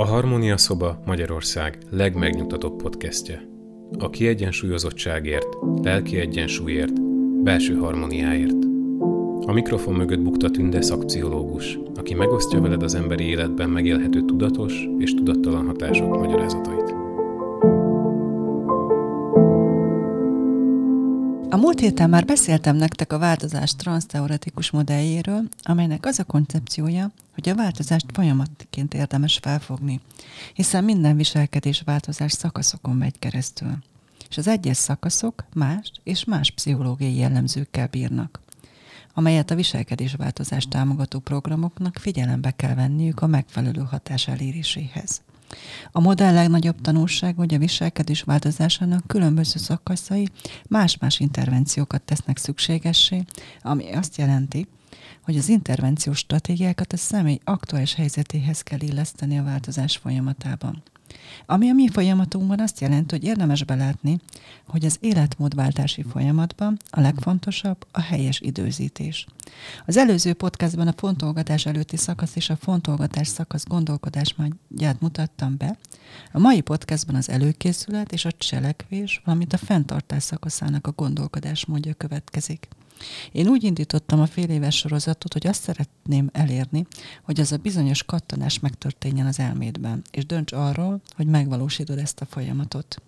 A Harmónia Szoba Magyarország legmegnyugtatóbb podcastje. A kiegyensúlyozottságért, lelki egyensúlyért, belső harmóniáért. A mikrofon mögött bukta Tünde szakpszichológus, aki megosztja veled az emberi életben megélhető tudatos és tudattalan hatások magyarázatait. A múlt héten már beszéltem nektek a változás transzteoretikus modelljéről, amelynek az a koncepciója, hogy a változást folyamatként érdemes felfogni, hiszen minden viselkedés változás szakaszokon megy keresztül, és az egyes szakaszok más és más pszichológiai jellemzőkkel bírnak, amelyet a viselkedésváltozás támogató programoknak figyelembe kell venniük a megfelelő hatás eléréséhez. A modell legnagyobb tanulság, hogy a viselkedés változásának különböző szakaszai más-más intervenciókat tesznek szükségessé, ami azt jelenti, hogy az intervenciós stratégiákat a személy aktuális helyzetéhez kell illeszteni a változás folyamatában. Ami a mi folyamatunkban azt jelenti, hogy érdemes belátni, hogy az életmódváltási folyamatban a legfontosabb a helyes időzítés. Az előző podcastban a fontolgatás előtti szakasz és a fontolgatás szakasz gondolkodásmódját mutattam be. A mai podcastban az előkészület és a cselekvés, valamint a fenntartás szakaszának a gondolkodásmódja következik. Én úgy indítottam a fél éves sorozatot, hogy azt szeretném elérni, hogy az a bizonyos kattanás megtörténjen az elmédben, és dönts arról, hogy megvalósítod ezt a folyamatot.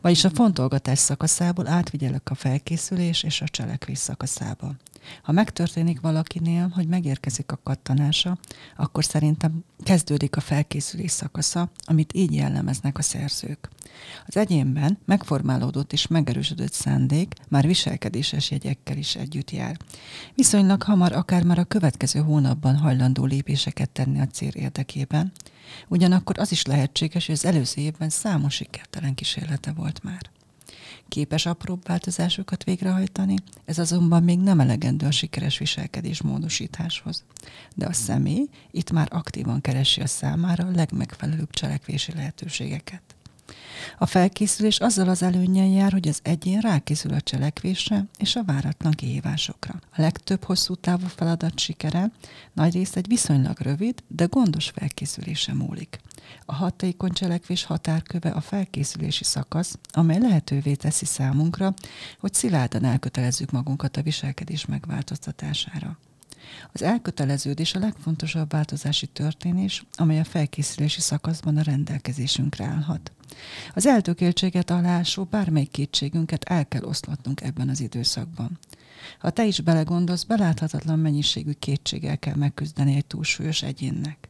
Vagyis a fontolgatás szakaszából átvigyelek a felkészülés és a cselekvés szakaszába. Ha megtörténik valakinél, hogy megérkezik a kattanása, akkor szerintem kezdődik a felkészülés szakasza, amit így jellemeznek a szerzők. Az egyénben megformálódott és megerősödött szándék már viselkedéses jegyekkel is együtt jár. Viszonylag hamar, akár már a következő hónapban hajlandó lépéseket tenni a cél érdekében, ugyanakkor az is lehetséges, hogy az előző évben számos sikertelen kísérlete volt már képes apróbb változásokat végrehajtani, ez azonban még nem elegendő a sikeres viselkedés módosításhoz. De a személy itt már aktívan keresi a számára a legmegfelelőbb cselekvési lehetőségeket. A felkészülés azzal az előnyel jár, hogy az egyén rákészül a cselekvésre és a váratlan kihívásokra. A legtöbb hosszú távú feladat sikere nagyrészt egy viszonylag rövid, de gondos felkészülése múlik. A hatékony cselekvés határköve a felkészülési szakasz, amely lehetővé teszi számunkra, hogy szilárdan elkötelezzük magunkat a viselkedés megváltoztatására. Az elköteleződés a legfontosabb változási történés, amely a felkészülési szakaszban a rendelkezésünkre állhat. Az eltökéltséget alásó bármely kétségünket el kell oszlatnunk ebben az időszakban. Ha te is belegondolsz, beláthatatlan mennyiségű kétséggel kell megküzdeni egy túlsúlyos egyénnek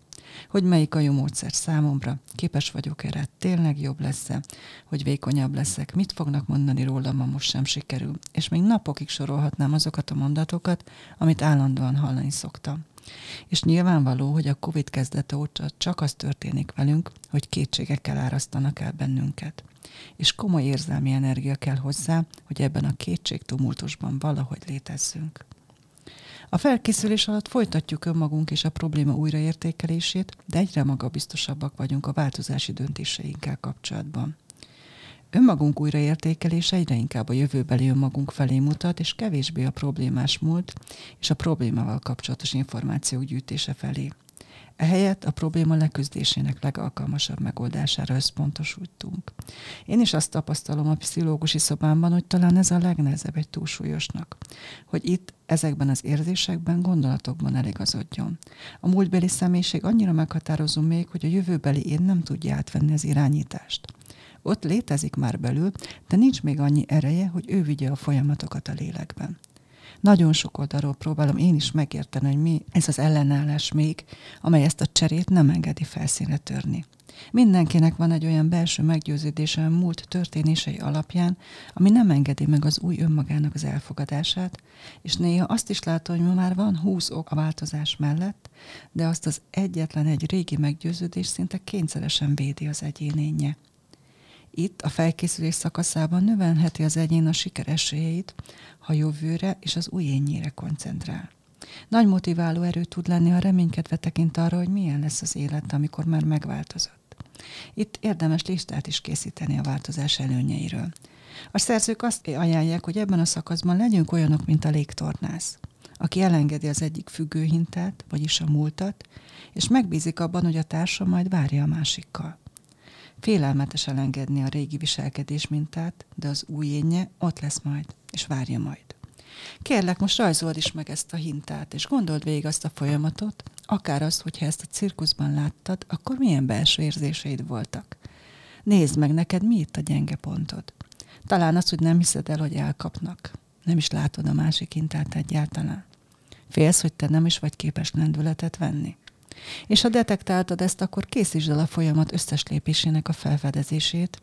hogy melyik a jó módszer számomra, képes vagyok erre, tényleg jobb lesz-e, hogy vékonyabb leszek, mit fognak mondani rólam, ha most sem sikerül. És még napokig sorolhatnám azokat a mondatokat, amit állandóan hallani szoktam. És nyilvánvaló, hogy a Covid kezdete óta csak az történik velünk, hogy kétségekkel árasztanak el bennünket. És komoly érzelmi energia kell hozzá, hogy ebben a kétségtumultusban valahogy létezzünk. A felkészülés alatt folytatjuk önmagunk és a probléma újraértékelését, de egyre magabiztosabbak vagyunk a változási döntéseinkkel kapcsolatban. Önmagunk újraértékelése egyre inkább a jövőbeli önmagunk felé mutat, és kevésbé a problémás múlt és a problémával kapcsolatos információk gyűjtése felé. Ehelyett a probléma leküzdésének legalkalmasabb megoldására összpontosítunk. Én is azt tapasztalom a pszichológusi szobámban, hogy talán ez a legnehezebb egy túlsúlyosnak, hogy itt ezekben az érzésekben, gondolatokban eligazodjon. A múltbeli személyiség annyira meghatározó még, hogy a jövőbeli én nem tudja átvenni az irányítást. Ott létezik már belül, de nincs még annyi ereje, hogy ő vigye a folyamatokat a lélekben. Nagyon sok oldalról próbálom én is megérteni, hogy mi ez az ellenállás még, amely ezt a cserét nem engedi felszínre törni. Mindenkinek van egy olyan belső meggyőződése a múlt történései alapján, ami nem engedi meg az új önmagának az elfogadását, és néha azt is látom, hogy ma már van húsz ok a változás mellett, de azt az egyetlen egy régi meggyőződés szinte kényszeresen védi az egyénénye. Itt a felkészülés szakaszában növelheti az egyén a sikeresélyeit, ha jövőre és az új énjére koncentrál. Nagy motiváló erő tud lenni, ha reménykedve tekint arra, hogy milyen lesz az élet, amikor már megváltozott. Itt érdemes listát is készíteni a változás előnyeiről. A szerzők azt ajánlják, hogy ebben a szakaszban legyünk olyanok, mint a légtornász. aki elengedi az egyik függőhintát, vagyis a múltat, és megbízik abban, hogy a társa majd várja a másikkal. Félelmetes elengedni a régi viselkedés mintát, de az új énje ott lesz majd, és várja majd. Kérlek, most rajzold is meg ezt a hintát, és gondold végig azt a folyamatot, akár azt, hogyha ezt a cirkuszban láttad, akkor milyen belső érzéseid voltak. Nézd meg neked, mi itt a gyenge pontod. Talán az, hogy nem hiszed el, hogy elkapnak. Nem is látod a másik hintát egyáltalán. Félsz, hogy te nem is vagy képes lendületet venni. És ha detektáltad ezt, akkor készítsd el a folyamat összes lépésének a felfedezését,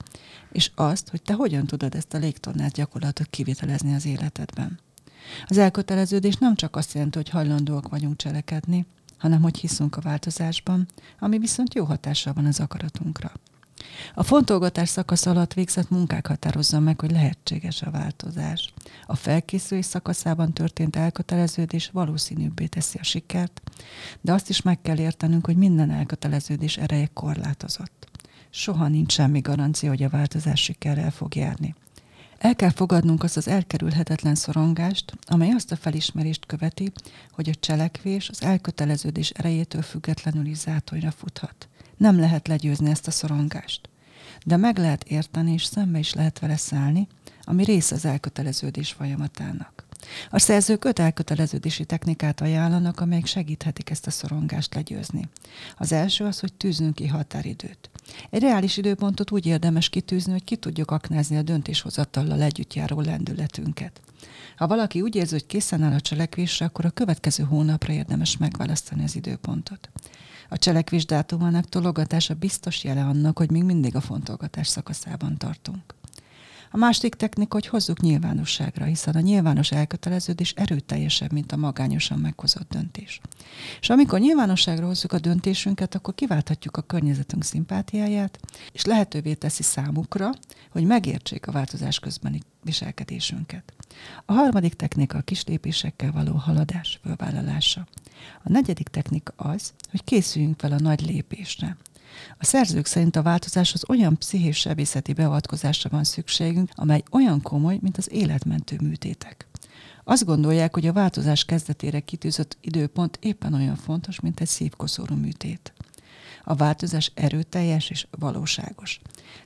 és azt, hogy te hogyan tudod ezt a légtornás gyakorlatot kivitelezni az életedben. Az elköteleződés nem csak azt jelenti, hogy hajlandóak vagyunk cselekedni, hanem hogy hiszünk a változásban, ami viszont jó hatással van az akaratunkra. A fontolgatás szakasz alatt végzett munkák határozza meg, hogy lehetséges a változás. A felkészülés szakaszában történt elköteleződés valószínűbbé teszi a sikert, de azt is meg kell értenünk, hogy minden elköteleződés ereje korlátozott. Soha nincs semmi garancia, hogy a változás sikerrel fog járni. El kell fogadnunk azt az elkerülhetetlen szorongást, amely azt a felismerést követi, hogy a cselekvés az elköteleződés erejétől függetlenül is zátonyra futhat. Nem lehet legyőzni ezt a szorongást. De meg lehet érteni, és szembe is lehet vele szállni, ami része az elköteleződés folyamatának. A szerzők öt elköteleződési technikát ajánlanak, amelyek segíthetik ezt a szorongást legyőzni. Az első az, hogy tűznünk ki határidőt. Egy reális időpontot úgy érdemes kitűzni, hogy ki tudjuk aknázni a döntéshozatallal együtt járó lendületünket. Ha valaki úgy érzi, hogy készen áll a cselekvésre, akkor a következő hónapra érdemes megválasztani az időpontot. A cselekvés dátumának tologatása biztos jele annak, hogy még mindig a fontolgatás szakaszában tartunk. A másik technika, hogy hozzuk nyilvánosságra, hiszen a nyilvános elköteleződés erőteljesebb, mint a magányosan meghozott döntés. És amikor nyilvánosságra hozzuk a döntésünket, akkor kiválthatjuk a környezetünk szimpátiáját, és lehetővé teszi számukra, hogy megértsék a változás közbeni viselkedésünket. A harmadik technika a kis lépésekkel való haladás fölvállalása. A negyedik technika az, hogy készüljünk fel a nagy lépésre. A szerzők szerint a változáshoz olyan pszichés sebészeti beavatkozásra van szükségünk, amely olyan komoly, mint az életmentő műtétek. Azt gondolják, hogy a változás kezdetére kitűzött időpont éppen olyan fontos, mint egy szívkoszorú műtét. A változás erőteljes és valóságos.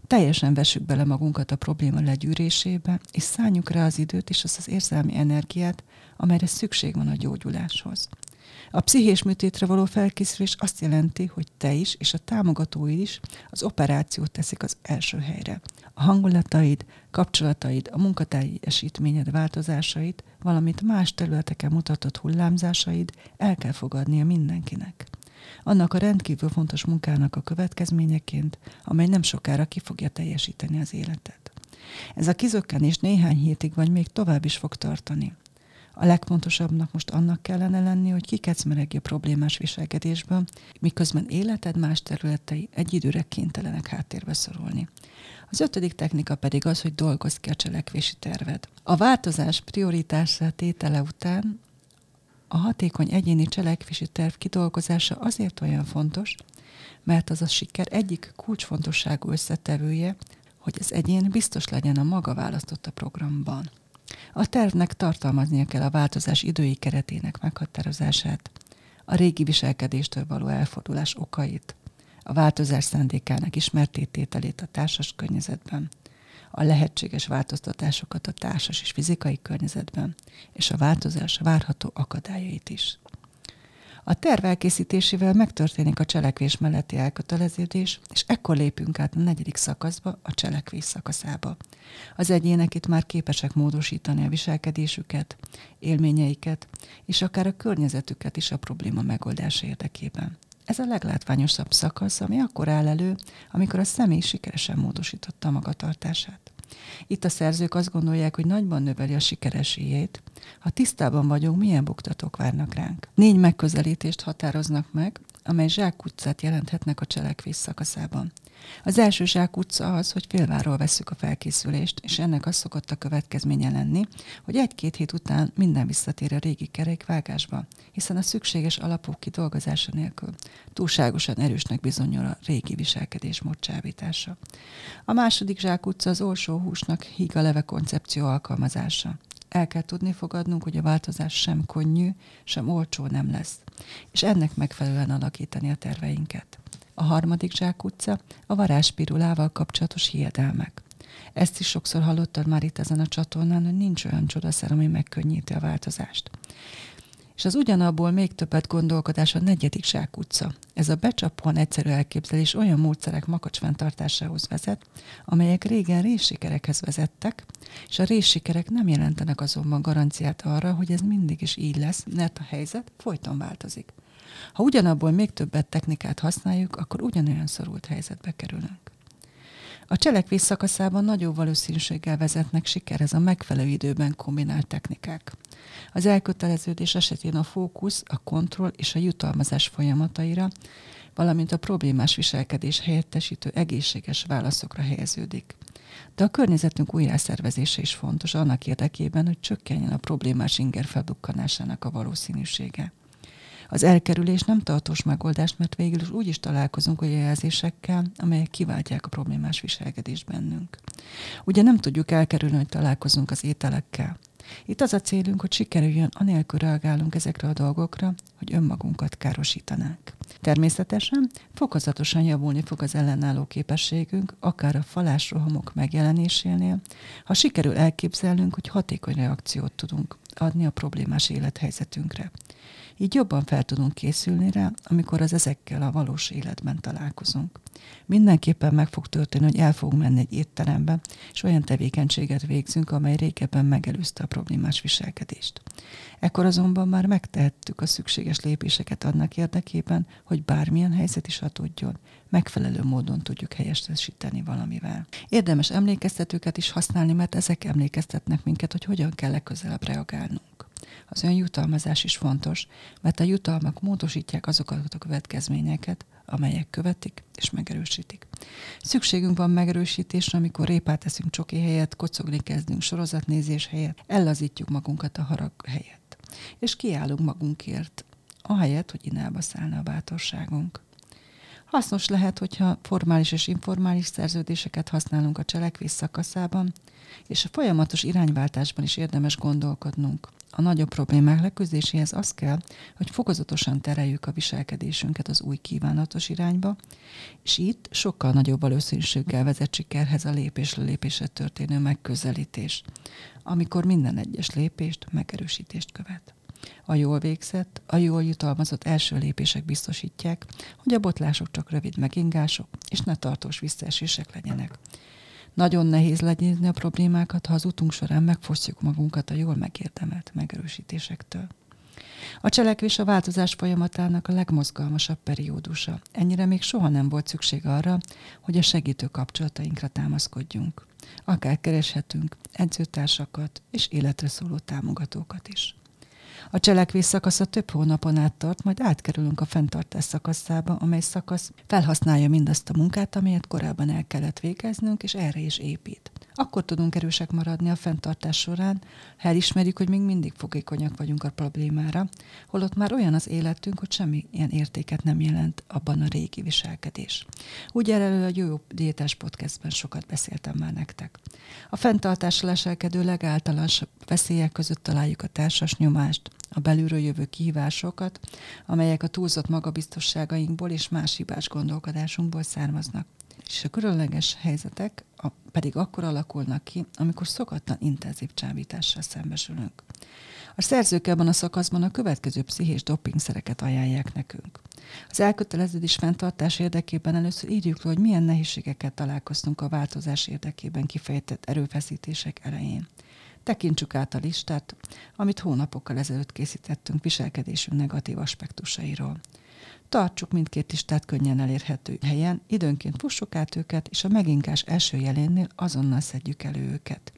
Teljesen vessük bele magunkat a probléma legyűrésébe, és szálljuk rá az időt és az az érzelmi energiát, amelyre szükség van a gyógyuláshoz. A pszichés műtétre való felkészülés azt jelenti, hogy te is és a támogatóid is az operációt teszik az első helyre. A hangulataid, kapcsolataid, a munkatári esítményed változásait, valamint más területeken mutatott hullámzásaid el kell fogadnia mindenkinek. Annak a rendkívül fontos munkának a következményeként, amely nem sokára ki fogja teljesíteni az életet. Ez a kizökkenés néhány hétig vagy még tovább is fog tartani. A legfontosabbnak most annak kellene lenni, hogy kikecmeregj a problémás viselkedésből, miközben életed más területei egy időre kénytelenek háttérbe szorulni. Az ötödik technika pedig az, hogy dolgozz ki a cselekvési terved. A változás prioritásra tétele után a hatékony egyéni cselekvési terv kidolgozása azért olyan fontos, mert az a siker egyik kulcsfontosságú összetevője, hogy az egyén biztos legyen a maga választotta programban. A tervnek tartalmaznia kell a változás idői keretének meghatározását, a régi viselkedéstől való elfordulás okait, a változás szándékának ismertétételét a társas környezetben, a lehetséges változtatásokat a társas és fizikai környezetben, és a változás várható akadályait is. A terv elkészítésével megtörténik a cselekvés melletti elköteleződés, és ekkor lépünk át a negyedik szakaszba, a cselekvés szakaszába. Az egyének itt már képesek módosítani a viselkedésüket, élményeiket, és akár a környezetüket is a probléma megoldása érdekében. Ez a leglátványosabb szakasz, ami akkor áll elő, amikor a személy sikeresen módosította magatartását. Itt a szerzők azt gondolják, hogy nagyban növeli a sikeresélyét, ha tisztában vagyunk, milyen buktatók várnak ránk. Négy megközelítést határoznak meg, amely zsákutcát jelenthetnek a cselekvés szakaszában. Az első zsákutca az, hogy félváról veszük a felkészülést, és ennek az szokott a következménye lenni, hogy egy-két hét után minden visszatér a régi kerékvágásba, hiszen a szükséges alapok kidolgozása nélkül túlságosan erősnek bizonyul a régi viselkedés módcsábítása. A második zsákutca az olsó húsnak híg a leve koncepció alkalmazása. El kell tudni fogadnunk, hogy a változás sem könnyű, sem olcsó nem lesz, és ennek megfelelően alakítani a terveinket. A harmadik zsákutca a varázspirulával kapcsolatos hiedelmek. Ezt is sokszor hallottad már itt ezen a csatornán, hogy nincs olyan csodaszer, ami megkönnyíti a változást. És az ugyanabból még többet gondolkodás a negyedik zsákutca. Ez a becsapóan egyszerű elképzelés olyan módszerek makacs fenntartásához vezet, amelyek régen réssikerekhez vezettek, és a réssikerek nem jelentenek azonban garanciát arra, hogy ez mindig is így lesz, mert a helyzet folyton változik. Ha ugyanabból még többet technikát használjuk, akkor ugyanolyan szorult helyzetbe kerülünk. A cselekvés szakaszában nagyobb valószínűséggel vezetnek sikerhez a megfelelő időben kombinált technikák. Az elköteleződés esetén a fókusz, a kontroll és a jutalmazás folyamataira, valamint a problémás viselkedés helyettesítő egészséges válaszokra helyeződik. De a környezetünk újjászervezése is fontos annak érdekében, hogy csökkenjen a problémás inger feldukkanásának a valószínűsége. Az elkerülés nem tartós megoldás, mert végül is úgy is találkozunk olyan jelzésekkel, amelyek kiváltják a problémás viselkedést bennünk. Ugye nem tudjuk elkerülni, hogy találkozunk az ételekkel. Itt az a célunk, hogy sikerüljön, anélkül reagálunk ezekre a dolgokra, hogy önmagunkat károsítanánk. Természetesen fokozatosan javulni fog az ellenálló képességünk, akár a falásrohamok megjelenésénél, ha sikerül elképzelnünk, hogy hatékony reakciót tudunk adni a problémás élethelyzetünkre. Így jobban fel tudunk készülni rá, amikor az ezekkel a valós életben találkozunk. Mindenképpen meg fog történni, hogy el fogunk menni egy étterembe, és olyan tevékenységet végzünk, amely régebben megelőzte a problémás viselkedést. Ekkor azonban már megtehettük a szükséges lépéseket annak érdekében, hogy bármilyen helyzet is adódjon, megfelelő módon tudjuk helyesíteni valamivel. Érdemes emlékeztetőket is használni, mert ezek emlékeztetnek minket, hogy hogyan kell legközelebb reagálnunk. Az önjutalmazás is fontos, mert a jutalmak módosítják azokat a következményeket, amelyek követik és megerősítik. Szükségünk van megerősítésre, amikor répát teszünk csoki helyett, kocogni kezdünk sorozatnézés helyett, ellazítjuk magunkat a harag helyett. És kiállunk magunkért, ahelyett, hogy inába szállna a bátorságunk. Hasznos lehet, hogyha formális és informális szerződéseket használunk a cselekvés szakaszában, és a folyamatos irányváltásban is érdemes gondolkodnunk. A nagyobb problémák leküzdéséhez az kell, hogy fokozatosan tereljük a viselkedésünket az új kívánatos irányba, és itt sokkal nagyobb valószínűséggel vezet sikerhez a lépésről lépésre történő megközelítés, amikor minden egyes lépést megerősítést követ. A jól végzett, a jól jutalmazott első lépések biztosítják, hogy a botlások csak rövid megingások, és ne tartós visszaesések legyenek. Nagyon nehéz legyőzni a problémákat, ha az utunk során megfosztjuk magunkat a jól megérdemelt megerősítésektől. A cselekvés a változás folyamatának a legmozgalmasabb periódusa. Ennyire még soha nem volt szükség arra, hogy a segítő kapcsolatainkra támaszkodjunk. Akár kereshetünk edzőtársakat és életre szóló támogatókat is. A cselekvés szakasza több hónapon át tart, majd átkerülünk a fenntartás szakaszába, amely szakasz felhasználja mindazt a munkát, amelyet korábban el kellett végeznünk, és erre is épít. Akkor tudunk erősek maradni a fenntartás során, ha elismerjük, hogy még mindig fogékonyak vagyunk a problémára, holott már olyan az életünk, hogy semmi ilyen értéket nem jelent abban a régi viselkedés. Úgy erről a Jó Diétás podcastben sokat beszéltem már nektek. A fenntartásra leselkedő legáltalánosabb veszélyek között találjuk a társas nyomást, a belülről jövő kihívásokat, amelyek a túlzott magabiztosságainkból és más hibás gondolkodásunkból származnak. És a különleges helyzetek pedig akkor alakulnak ki, amikor szokatlan intenzív csábítással szembesülünk. A szerzők ebben a szakaszban a következő pszichés dopingszereket ajánlják nekünk. Az elköteleződés fenntartás érdekében először írjuk le, hogy milyen nehézségekkel találkoztunk a változás érdekében kifejtett erőfeszítések elején. Tekintsük át a listát, amit hónapokkal ezelőtt készítettünk viselkedésünk negatív aspektusairól. Tartsuk mindkét listát könnyen elérhető helyen, időnként fussuk át őket, és a meginkás első jelénnél azonnal szedjük elő őket.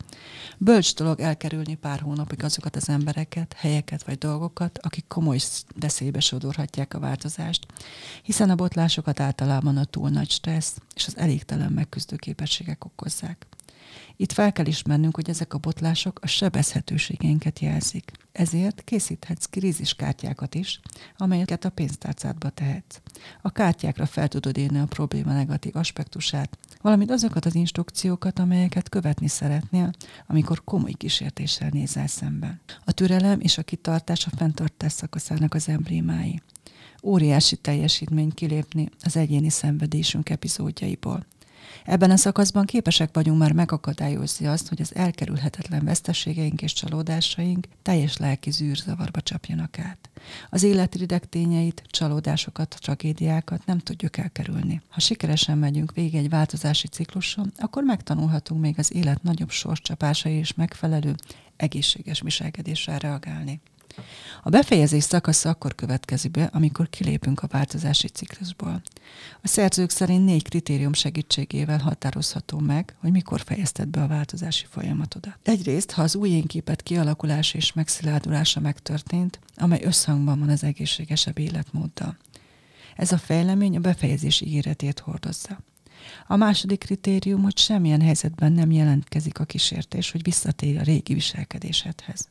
Bölcs dolog elkerülni pár hónapig azokat az embereket, helyeket vagy dolgokat, akik komoly veszélybe sodorhatják a változást, hiszen a botlásokat általában a túl nagy stressz és az elégtelen megküzdő képességek okozzák. Itt fel kell ismernünk, hogy ezek a botlások a sebezhetőségeinket jelzik. Ezért készíthetsz kríziskártyákat is, amelyeket a pénztárcádba tehetsz. A kártyákra fel tudod írni a probléma negatív aspektusát, valamint azokat az instrukciókat, amelyeket követni szeretnél, amikor komoly kísértéssel nézel szemben. A türelem és a kitartás a fenntartás szakaszának az emblémái. Óriási teljesítmény kilépni az egyéni szenvedésünk epizódjaiból. Ebben a szakaszban képesek vagyunk már megakadályozni azt, hogy az elkerülhetetlen veszteségeink és csalódásaink teljes lelki zűrzavarba csapjanak át. Az élet rideg tényeit, csalódásokat, tragédiákat nem tudjuk elkerülni. Ha sikeresen megyünk végig egy változási cikluson, akkor megtanulhatunk még az élet nagyobb sorscsapásai és megfelelő, egészséges viselkedéssel reagálni. A befejezés szakasza akkor következik be, amikor kilépünk a változási ciklusból. A szerzők szerint négy kritérium segítségével határozható meg, hogy mikor fejezted be a változási folyamatodat. Egyrészt, ha az új énképet kialakulása és megszilárdulása megtörtént, amely összhangban van az egészségesebb életmóddal. Ez a fejlemény a befejezés ígéretét hordozza. A második kritérium, hogy semmilyen helyzetben nem jelentkezik a kísértés, hogy visszatér a régi viselkedésedhez.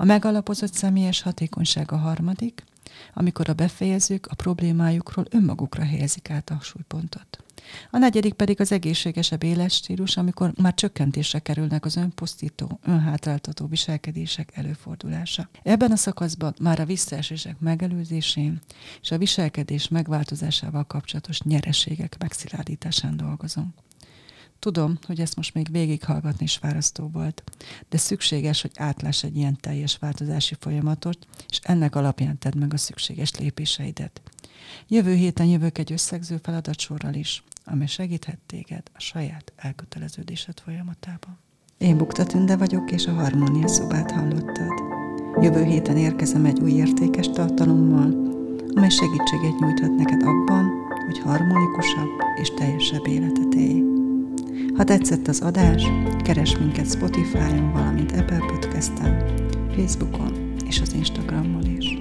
A megalapozott személyes hatékonyság a harmadik, amikor a befejezők a problémájukról önmagukra helyezik át a súlypontot. A negyedik pedig az egészségesebb életstílus, amikor már csökkentésre kerülnek az önpusztító, önhátráltató viselkedések előfordulása. Ebben a szakaszban már a visszaesések megelőzésén és a viselkedés megváltozásával kapcsolatos nyereségek megszilárdításán dolgozunk. Tudom, hogy ezt most még végighallgatni is fárasztó volt, de szükséges, hogy átláss egy ilyen teljes változási folyamatot, és ennek alapján tedd meg a szükséges lépéseidet. Jövő héten jövök egy összegző feladatsorral is, amely segíthet téged a saját elköteleződésed folyamatában. Én Bukta Tünde vagyok, és a Harmónia szobát hallottad. Jövő héten érkezem egy új értékes tartalommal, amely segítséget nyújthat neked abban, hogy harmonikusabb és teljesebb életet élj. Ha tetszett az adás, keres minket Spotify-on, valamint Apple Podcast-en, Facebookon és az Instagramon is.